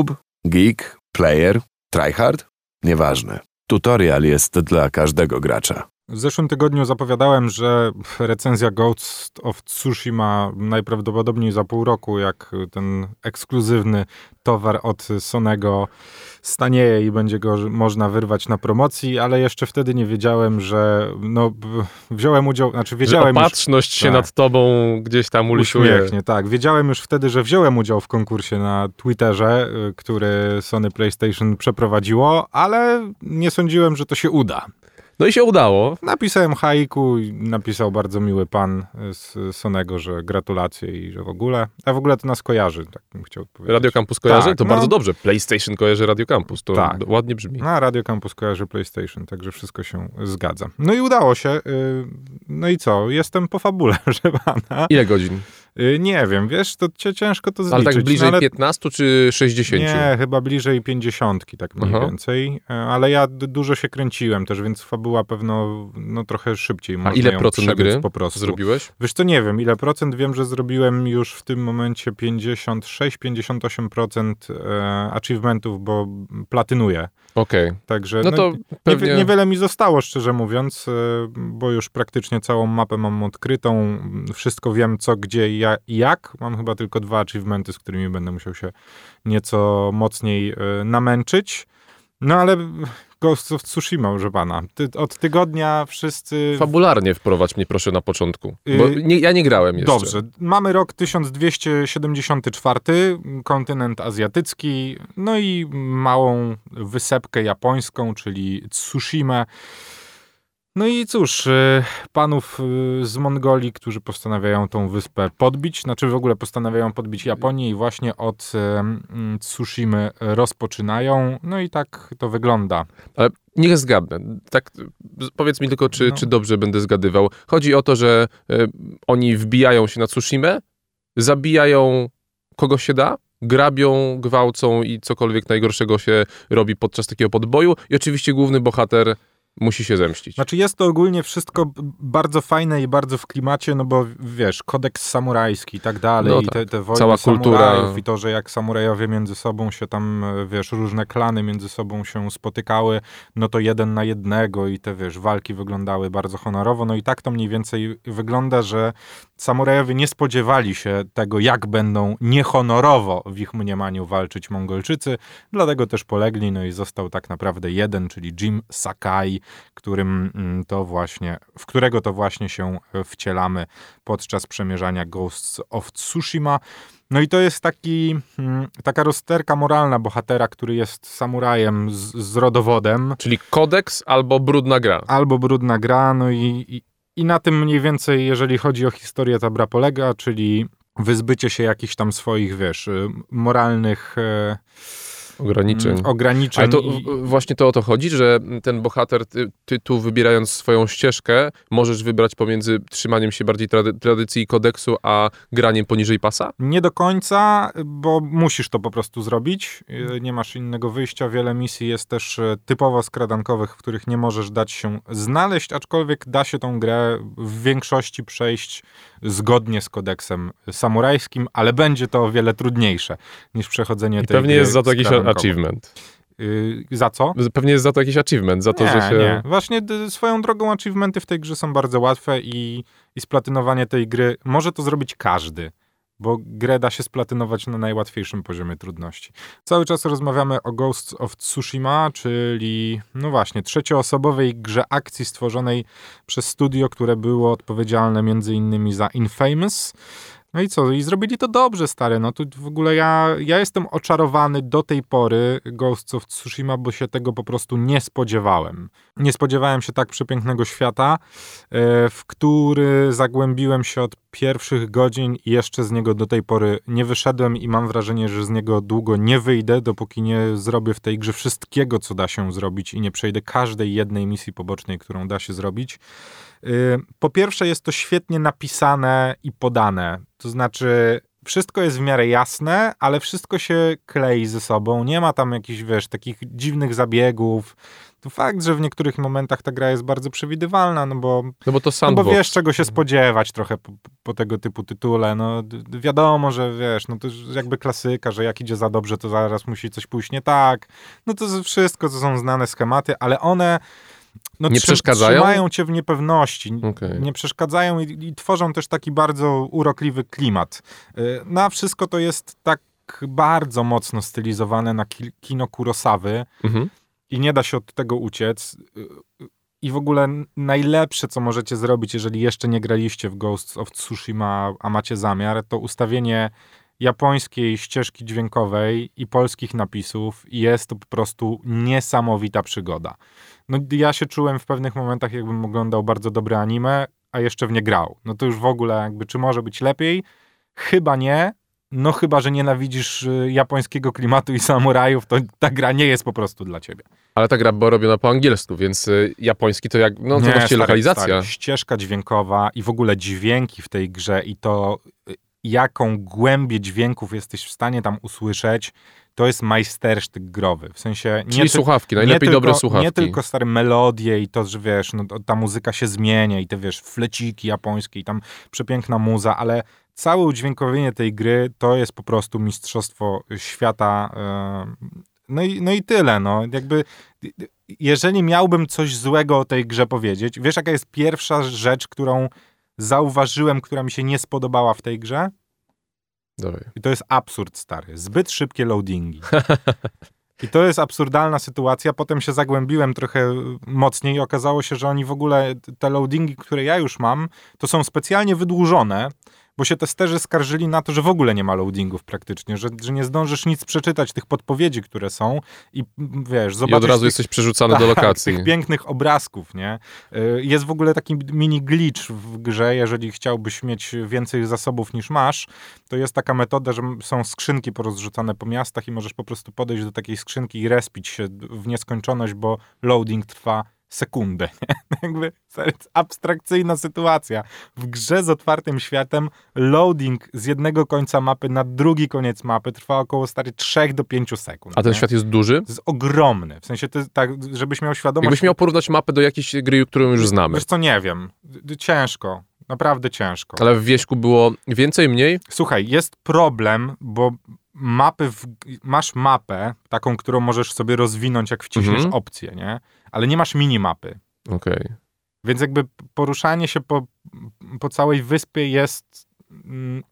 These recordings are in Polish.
noob, geek, player, tryhard? Nieważne. Tutorial jest dla każdego gracza. W zeszłym tygodniu zapowiadałem, że recenzja Ghost of Tsushima najprawdopodobniej za pół roku, jak ten ekskluzywny towar od Sonego stanieje i będzie go można wyrwać na promocji, ale jeszcze wtedy nie wiedziałem, że no, wziąłem udział, znaczy wiedziałem że opatrzność już, się tak, nad tobą gdzieś tam ulisuje. Uśmiechnie, tak. Wiedziałem już wtedy, że wziąłem udział w konkursie na Twitterze, y, który Sony PlayStation przeprowadziło, ale nie sądziłem, że to się uda. No i się udało. Napisałem haiku i napisał bardzo miły pan z Sonego, że gratulacje i że w ogóle. A w ogóle to nas kojarzy, tak bym chciał powiedzieć. Radio Campus kojarzy? Tak, to no. bardzo dobrze. PlayStation kojarzy Radio Campus. To tak. ładnie brzmi. No, Radio Campus kojarzy PlayStation, także wszystko się zgadza. No i udało się. Y, no i co? Jestem po fabule, że pana. Ile godzin? Y, nie wiem, wiesz, to ciężko to zliczyć. Ale tak bliżej no, ale... 15 czy 60? Nie, chyba bliżej 50, tak mniej Aha. więcej. E, ale ja dużo się kręciłem też, więc fabuła pewno no, trochę szybciej A ile procent gry po prostu. zrobiłeś? Wiesz co, nie wiem, ile procent. Wiem, że zrobiłem już w tym momencie 56-58% e, achievementów, bo platynuję. Okej. Okay. Także no to no, pewnie... niewiele mi zostało, szczerze mówiąc, e, bo już praktycznie całą mapę mam odkrytą. Wszystko wiem, co, gdzie ja, jak. Mam chyba tylko dwa achievementy, z którymi będę musiał się nieco mocniej e, namęczyć. No ale Ghost of Tsushima, proszę pana. Ty, od tygodnia wszyscy... Fabularnie wprowadź mnie proszę na początku, bo y, nie, ja nie grałem jeszcze. Dobrze. Mamy rok 1274, kontynent azjatycki, no i małą wysepkę japońską, czyli Tsushima. No i cóż, y, panów y, z Mongolii, którzy postanawiają tą wyspę podbić, znaczy w ogóle postanawiają podbić Japonię i właśnie od Tsushimy rozpoczynają. No i tak to wygląda. Ale niech zgadnę. Tak, powiedz mi tylko, czy, no. czy dobrze będę zgadywał. Chodzi o to, że oni wbijają się na Tsushimę, zabijają kogo się da, grabią, gwałcą i cokolwiek najgorszego się robi podczas takiego podboju. I oczywiście główny bohater musi się zemścić. Znaczy jest to ogólnie wszystko bardzo fajne i bardzo w klimacie, no bo wiesz, kodeks samurajski i tak dalej, no tak. i te, te wojny Cała kultura. i to, że jak samurajowie między sobą się tam, wiesz, różne klany między sobą się spotykały, no to jeden na jednego i te, wiesz, walki wyglądały bardzo honorowo, no i tak to mniej więcej wygląda, że samurajowie nie spodziewali się tego, jak będą niehonorowo w ich mniemaniu walczyć Mongolczycy, dlatego też polegli, no i został tak naprawdę jeden, czyli Jim Sakai, którym mm, to właśnie, w którego to właśnie się wcielamy podczas przemierzania Ghosts of Tsushima. No i to jest taki, mm, taka rozterka moralna bohatera, który jest samurajem z, z rodowodem. Czyli kodeks albo brudna gra. Albo brudna gra, no i, i, i na tym mniej więcej, jeżeli chodzi o historię, ta bra polega, czyli wyzbycie się jakichś tam swoich, wiesz, y, moralnych... E, ograniczeń. Mm, ograniczeń. Ale to i... właśnie to o to chodzi, że ten bohater, ty, ty, tu wybierając swoją ścieżkę, możesz wybrać pomiędzy trzymaniem się bardziej trady, tradycji i kodeksu, a graniem poniżej pasa? Nie do końca, bo musisz to po prostu zrobić. Y, nie masz innego wyjścia. Wiele misji jest też y, typowo skradankowych, w których nie możesz dać się znaleźć, aczkolwiek da się tą grę w większości przejść zgodnie z kodeksem samurajskim, ale będzie to o wiele trudniejsze niż przechodzenie I tej pewnie jest za to jakiś achievement. Yy, za co? Pewnie jest za to jakiś achievement, za to, nie, że się... Nie, właśnie swoją drogą achievementy w tej grze są bardzo łatwe i, i splatynowanie tej gry może to zrobić każdy bo grę da się splatynować na najłatwiejszym poziomie trudności. Cały czas rozmawiamy o Ghosts of Tsushima, czyli, no właśnie, trzecioosobowej grze akcji stworzonej przez studio, które było odpowiedzialne między innymi za Infamous, no i co? I zrobili to dobrze, stary. No tu w ogóle ja, ja jestem oczarowany do tej pory Ghosts of Tsushima, bo się tego po prostu nie spodziewałem. Nie spodziewałem się tak przepięknego świata, e, w który zagłębiłem się od pierwszych godzin i jeszcze z niego do tej pory nie wyszedłem i mam wrażenie, że z niego długo nie wyjdę, dopóki nie zrobię w tej grze wszystkiego, co da się zrobić i nie przejdę każdej jednej misji pobocznej, którą da się zrobić. Y, po pierwsze, jest to świetnie napisane i podane. To znaczy, wszystko jest w miarę jasne, ale wszystko się klei ze sobą. Nie ma tam jakichś, wiesz, takich dziwnych zabiegów. To fakt, że w niektórych momentach ta gra jest bardzo przewidywalna, no bo, no bo to no bo wiesz, czego się spodziewać trochę po, po tego typu tytule. No, wiadomo, że wiesz, no to jakby klasyka, że jak idzie za dobrze, to zaraz musi coś pójść nie tak. No to wszystko to są znane schematy, ale one no, Nie przeszkadzają? Trzymają cię w niepewności. Okej. Nie przeszkadzają i, i tworzą też taki bardzo urokliwy klimat. Y, Na wszystko to jest tak bardzo mocno stylizowane na ki- kino Kurosawy Mhm. i nie da się od tego uciec. Y, I w ogóle najlepsze, co możecie zrobić, jeżeli jeszcze nie graliście w Ghosts of Tsushima, a macie zamiar, to ustawienie japońskiej ścieżki dźwiękowej i polskich napisów i jest to po prostu niesamowita przygoda. No ja się czułem w pewnych momentach, jakbym oglądał bardzo dobre anime, a jeszcze w nie grał. No to już w ogóle jakby, czy może być lepiej? Chyba nie. No chyba, że nienawidzisz y, japońskiego klimatu i samurajów, to ta gra nie jest po prostu dla ciebie. Ale ta gra była robiona po angielsku, więc y, japoński to jak, no to Nie, właściwie stary, lokalizacja. Stary, ścieżka dźwiękowa i w ogóle dźwięki w tej grze i to, y, jaką głębię dźwięków jesteś w stanie tam usłyszeć, to jest majstersztyk growy. W sensie nie, Czyli ty- słuchawki, najlepiej nie dobre tylko, słuchawki. Nie tylko stare melodie i to, że wiesz, no, ta muzyka się zmienia i te wiesz, fleciki japońskie i tam przepiękna muza, ale całe udźwiękowienie tej gry to jest po prostu mistrzostwo świata. e, No i, no i tyle, no. Jakby, jeżeli miałbym coś złego o tej grze powiedzieć, wiesz jaka jest pierwsza rzecz, którą zauważyłem, która mi się nie spodobała w tej grze? Dawaj. I to jest absurd, stary. Zbyt szybkie loadingi. I to jest absurdalna sytuacja. Potem się zagłębiłem trochę mocniej i okazało się, że oni w ogóle, te loadingi, które ja już mam, to są specjalnie wydłużone, bo się testerzy skarżyli na to, że w ogóle nie ma loadingów praktycznie, że, że nie zdążysz nic przeczytać tych podpowiedzi, które są i mm, wiesz, I zobaczysz od razu tych- jesteś przerzucany do tak, lokacji. tych pięknych obrazków, nie? Y, Jest w ogóle taki mini glitch w grze, jeżeli chciałbyś mieć więcej zasobów niż masz, to jest taka metoda, że są skrzynki porozrzucane po miastach i możesz po prostu podejść do takiej skrzynki i respić się w nieskończoność, bo loading trwa sekundę, nie? Jakby to jest abstrakcyjna sytuacja. W grze z otwartym światem loading z jednego końca mapy na drugi koniec mapy trwa około stary 3 do 5 sekund. A ten nie? świat jest duży? Jest ogromny. W sensie, jest tak, żebyś miał świadomość. Jakbyś miał porównać mapę do jakiejś gry, którą już znamy. Wiesz co, nie wiem. Ciężko. Naprawdę ciężko. Ale w Wieśku było więcej, mniej? Słuchaj, jest problem, bo mapy, w, masz mapę, taką, którą możesz sobie rozwinąć, jak wciśniesz Mhm. opcję, nie? Ale nie masz minimapy. Okej. Więc jakby poruszanie się po, po całej wyspie jest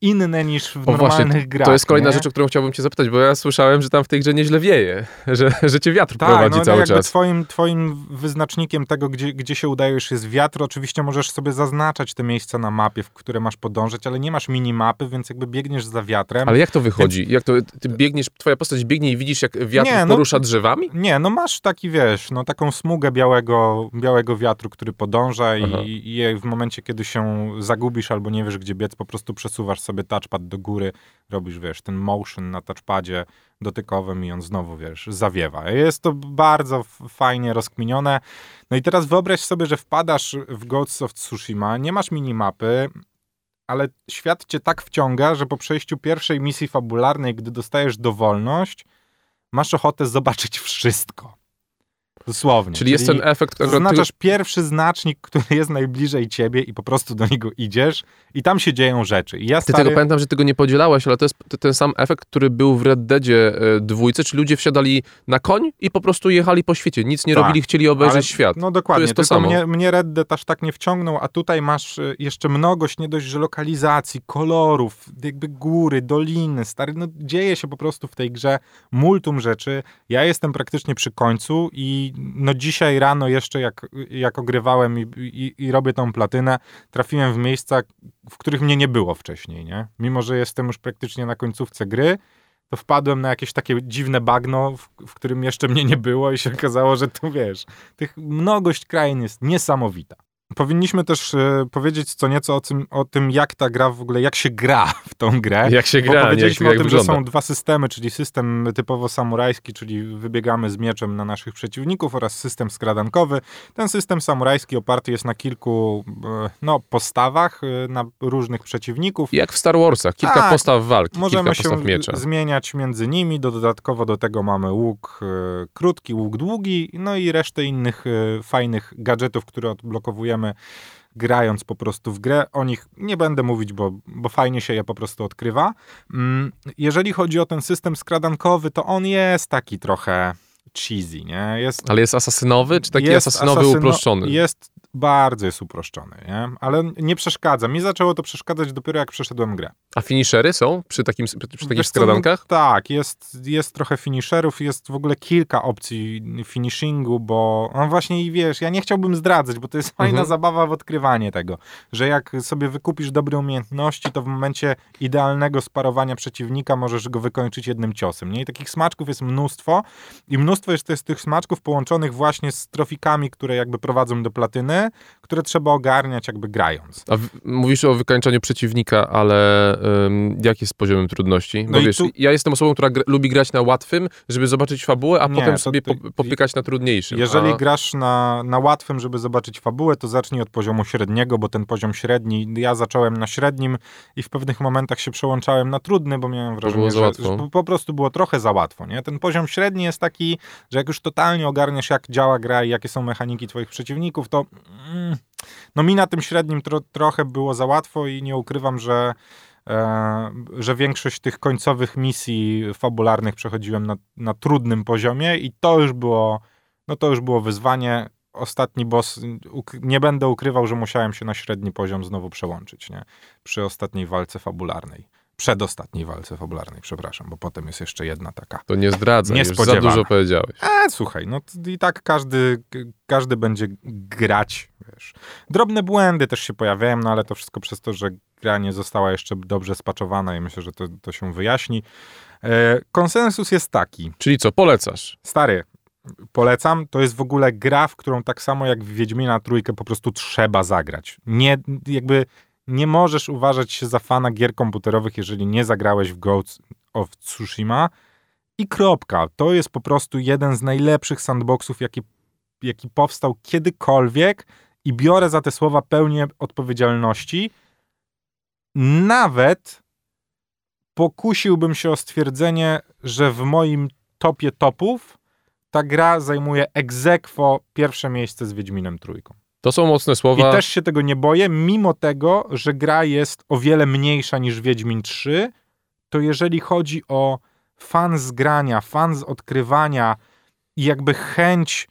inne niż w O właśnie, normalnych grach. to jest kolejna nie? rzecz, o którą chciałbym cię zapytać, bo ja słyszałem, że tam w tej grze nieźle wieje, że, że cię wiatr Tak, prowadzi no cały jakby czas. Twoim, twoim wyznacznikiem tego, gdzie, gdzie się udajesz, jest wiatr. Oczywiście możesz sobie zaznaczać te miejsca na mapie, w które masz podążać, ale nie masz minimapy, więc jakby biegniesz za wiatrem. Ale jak to wychodzi? Jak to, ty biegniesz, twoja postać biegnie i widzisz, jak wiatr Nie, no- porusza drzewami? Nie, no masz taki, wiesz, no taką smugę białego, białego wiatru, który podąża i, i w momencie, kiedy się zagubisz albo nie wiesz, gdzie biec, po prostu przesuwasz sobie touchpad do góry, robisz, wiesz, ten motion na touchpadzie dotykowym i on znowu, wiesz, zawiewa. Jest to bardzo fajnie rozkminione. No i teraz wyobraź sobie, że wpadasz w Ghosts of Tsushima, nie masz minimapy, ale świat cię tak wciąga, że po przejściu pierwszej misji fabularnej, gdy dostajesz dowolność, masz ochotę zobaczyć wszystko. Dosłownie. Czyli jest ten efekt... Zaznaczasz pierwszy znacznik, który jest najbliżej ciebie i po prostu do niego idziesz i tam się dzieją rzeczy. I ja Ty stary... tego pamiętam, że tego nie podzielałeś, ale to jest ten sam efekt, który był w Red Deadzie e, dwójce, czyli ludzie wsiadali na koń i po prostu jechali po świecie. Nic nie Tak, robili, chcieli obejrzeć Ale- świat. No dokładnie, jest to samo. Mnie, mnie Red Dead aż tak nie wciągnął, a tutaj masz y, jeszcze mnogość, nie dość, że lokalizacji, kolorów, jakby góry, doliny, stary, no dzieje się po prostu w tej grze multum rzeczy. Ja jestem praktycznie przy końcu i no dzisiaj rano jeszcze jak, jak ogrywałem i, i, i robię tą platynę, trafiłem w miejsca, w których mnie nie było wcześniej, nie? Mimo, że jestem już praktycznie na końcówce gry, to wpadłem na jakieś takie dziwne bagno, w, w którym jeszcze mnie nie było i się okazało, że tu wiesz, tych mnogość krain jest niesamowita. Powinniśmy też e, powiedzieć co nieco o tym, o tym, jak ta gra w ogóle, jak się gra w tą grę. Jak się Bo gra, nie jak, powiedzieliśmy jak o tym, wygląda. że są dwa systemy, czyli system typowo samurajski, czyli wybiegamy z mieczem na naszych przeciwników oraz system skradankowy. Ten system samurajski oparty jest na kilku e, no, postawach, e, na różnych przeciwników. Jak w Star Warsach, kilka Tak, postaw walki, Możemy kilka postaw się miecza. zmieniać między nimi, do, dodatkowo do tego mamy łuk krótki, łuk długi, no i resztę innych fajnych gadżetów, które odblokowujemy grając po prostu w grę. O nich nie będę mówić, bo, bo fajnie się je po prostu odkrywa. Mm, Jeżeli chodzi o ten system skradankowy, to on jest taki trochę cheesy, nie? Jest, Ale jest asasynowy, czy taki jest asasynowy asasyno- uproszczony? Jest bardzo jest uproszczony, nie? Ale nie przeszkadza. Mi zaczęło to przeszkadzać dopiero jak przeszedłem grę. A finishery są przy, takim, przy takich Wiesz co, no, skradankach? tak, jest, jest trochę finisherów, jest w ogóle kilka opcji finishingu, bo no właśnie i wiesz, ja nie chciałbym zdradzać, bo to jest fajna Mhm. zabawa w odkrywanie tego, że jak sobie wykupisz dobre umiejętności, to w momencie idealnego sparowania przeciwnika możesz go wykończyć jednym ciosem. Nie? I takich smaczków jest mnóstwo i mnóstwo jest tych smaczków połączonych właśnie z trofikami, które jakby prowadzą do platyny, które trzeba ogarniać jakby grając. A w, mówisz o wykańczaniu przeciwnika, ale ym, jaki jest poziomem trudności? Bo No wiesz, tu- ja jestem osobą, która gr- lubi grać na łatwym, żeby zobaczyć fabułę, a Nie, potem sobie ty- po, popykać na trudniejszym. Jeżeli a, grasz na, na łatwym, żeby zobaczyć fabułę, to zacznij od poziomu średniego, bo ten poziom średni, ja zacząłem na średnim i w pewnych momentach się przełączałem na trudny, bo miałem wrażenie, że, że po- prostu było trochę za łatwo. Nie? Ten poziom średni jest taki, że jak już totalnie ogarniasz, jak działa gra i jakie są mechaniki twoich przeciwników, to no mi na tym średnim tro, trochę było za łatwo i nie ukrywam, że e, że większość tych końcowych misji fabularnych przechodziłem na, na trudnym poziomie i to już było no to już było wyzwanie. Ostatni boss, nie będę ukrywał, że musiałem się na średni poziom znowu przełączyć, nie? Przy ostatniej walce fabularnej. Przedostatniej walce fabularnej, przepraszam, bo potem jest jeszcze jedna taka. To nie zdradza, już za dużo powiedziałeś. A słuchaj, no i tak każdy, każdy będzie grać, wiesz. Drobne błędy też się pojawiają, no ale to wszystko przez to, że gra nie została jeszcze dobrze spaczowana i myślę, że to, to się wyjaśni. E, konsensus jest taki, Czyli co, polecasz? Stary, polecam. To jest w ogóle gra, w którą tak samo jak w Wiedźmina Trójkę po prostu trzeba zagrać. Nie, jakby nie możesz uważać się za fana gier komputerowych, jeżeli nie zagrałeś w Ghost of Tsushima. I kropka. To jest po prostu jeden z najlepszych sandboxów, jaki, jaki powstał kiedykolwiek i biorę za te słowa pełnię odpowiedzialności. Nawet pokusiłbym się o stwierdzenie, że w moim topie topów ta gra zajmuje aequo pierwsze miejsce z Wiedźminem Trójką. To są mocne I słowa. też się tego nie boję, mimo tego, że gra jest o wiele mniejsza niż Wiedźmin 3, to jeżeli chodzi o fan z grania, fan z odkrywania i jakby chęć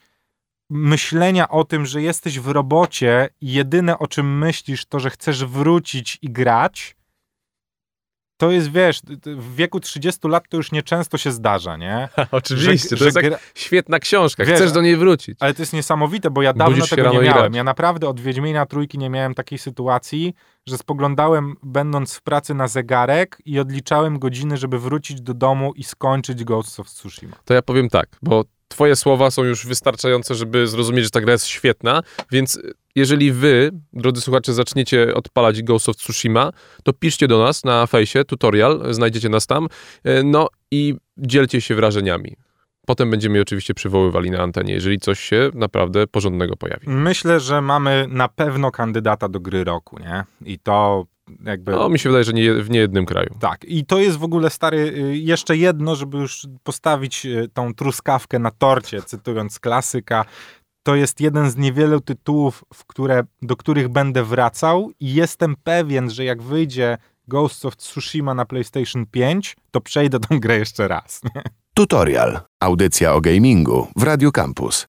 myślenia o tym, że jesteś w robocie i jedyne o czym myślisz to, że chcesz wrócić i grać, to jest, wiesz, w wieku 30 lat to już nieczęsto się zdarza, nie? Oczywiście, Że- to jest że jak gra- świetna książka. Wiesz, Chcesz do niej wrócić. Ale to jest niesamowite, bo ja dawno Budzisz tego nie miałem. Ja naprawdę od Wiedźmina Trójki nie miałem takiej sytuacji, że spoglądałem, będąc w pracy na zegarek i odliczałem godziny, żeby wrócić do domu i skończyć Ghost of Tsushima. To ja powiem tak, bo twoje słowa są już wystarczające, żeby zrozumieć, że ta gra jest świetna, więc jeżeli wy, drodzy słuchacze, zaczniecie odpalać Ghost of Tsushima, to piszcie do nas na fejsie, tutorial, znajdziecie nas tam, e, no i dzielcie się wrażeniami. Potem będziemy je oczywiście przywoływali na antenie, jeżeli coś się naprawdę porządnego pojawi. Myślę, że mamy na pewno kandydata do gry roku, nie? I to jakby... No, mi się wydaje, że nie w niejednym kraju. Tak, i to jest w ogóle stary, y, jeszcze jedno, żeby już postawić y, tą truskawkę na torcie, cytując klasyka. To jest jeden z niewielu tytułów, w które, do których będę wracał i jestem pewien, że jak wyjdzie Ghost of Tsushima na PlayStation 5, to przejdę tą grę jeszcze raz. Tutorial. Audycja o gamingu w Radio Campus.